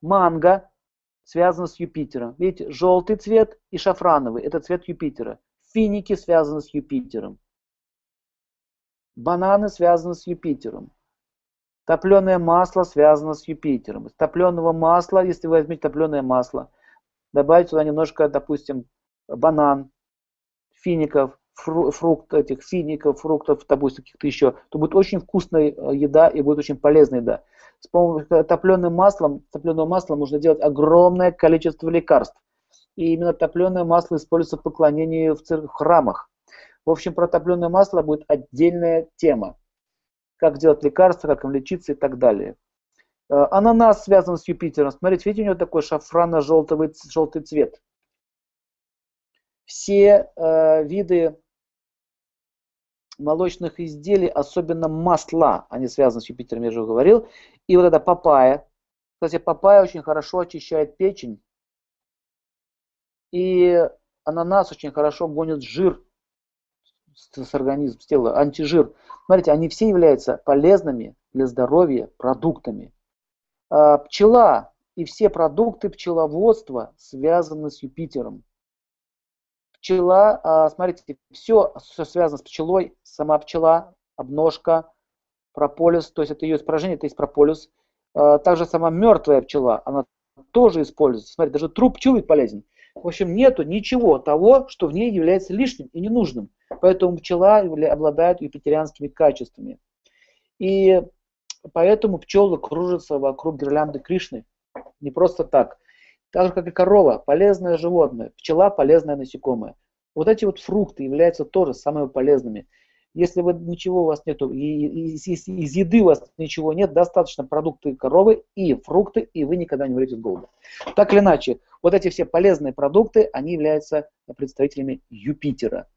Манго связано с Юпитером. Видите, желтый цвет и шафрановый – это цвет Юпитера. Финики связаны с Юпитером. Бананы связаны с Юпитером. Топленое масло связано с Юпитером. Из топленого масла, если вы возьмете топленое масло, добавить туда немножко, допустим, банан, фиников, фрукт этих фиников, фруктов, допустим, каких-то еще, то будет очень вкусная э, еда и будет очень полезная еда. С помощью топленым маслом, топленого масла можно делать огромное количество лекарств. И именно топленое масло используется в поклонении в, церквях, в храмах. В общем, про топленое масло будет отдельная тема. Как делать лекарства, как им лечиться и так далее. Э, ананас связан с Юпитером. Смотрите, видите, у него такой шафрано-желтый желтый цвет. Все э, виды молочных изделий, особенно масла, они связаны с Юпитером, я уже говорил. И вот эта папайя. Кстати, папайя очень хорошо очищает печень. И ананас очень хорошо гонит жир с организма, с тела, антижир. Смотрите, они все являются полезными для здоровья продуктами. А, пчела и все продукты пчеловодства связаны с Юпитером. Пчела, а, смотрите, все, все связано с пчелой, сама пчела, обножка, прополис, то есть это ее испражение, это есть прополис. А, также сама мертвая пчела, она тоже используется. Смотрите, даже труп пчелы полезен. В общем, нету ничего того, что в ней является лишним и ненужным. Поэтому пчела обладает юпитерианскими качествами. И поэтому пчелы кружатся вокруг гирлянды Кришны. Не просто так. Так же, как и корова, полезное животное, пчела полезное насекомое. Вот эти вот фрукты являются тоже самыми полезными. Если вы ничего у вас нету, из, из, из еды у вас ничего нет, достаточно продукты коровы и фрукты, и вы никогда не умрете с голода. Так или иначе, вот эти все полезные продукты, они являются представителями Юпитера.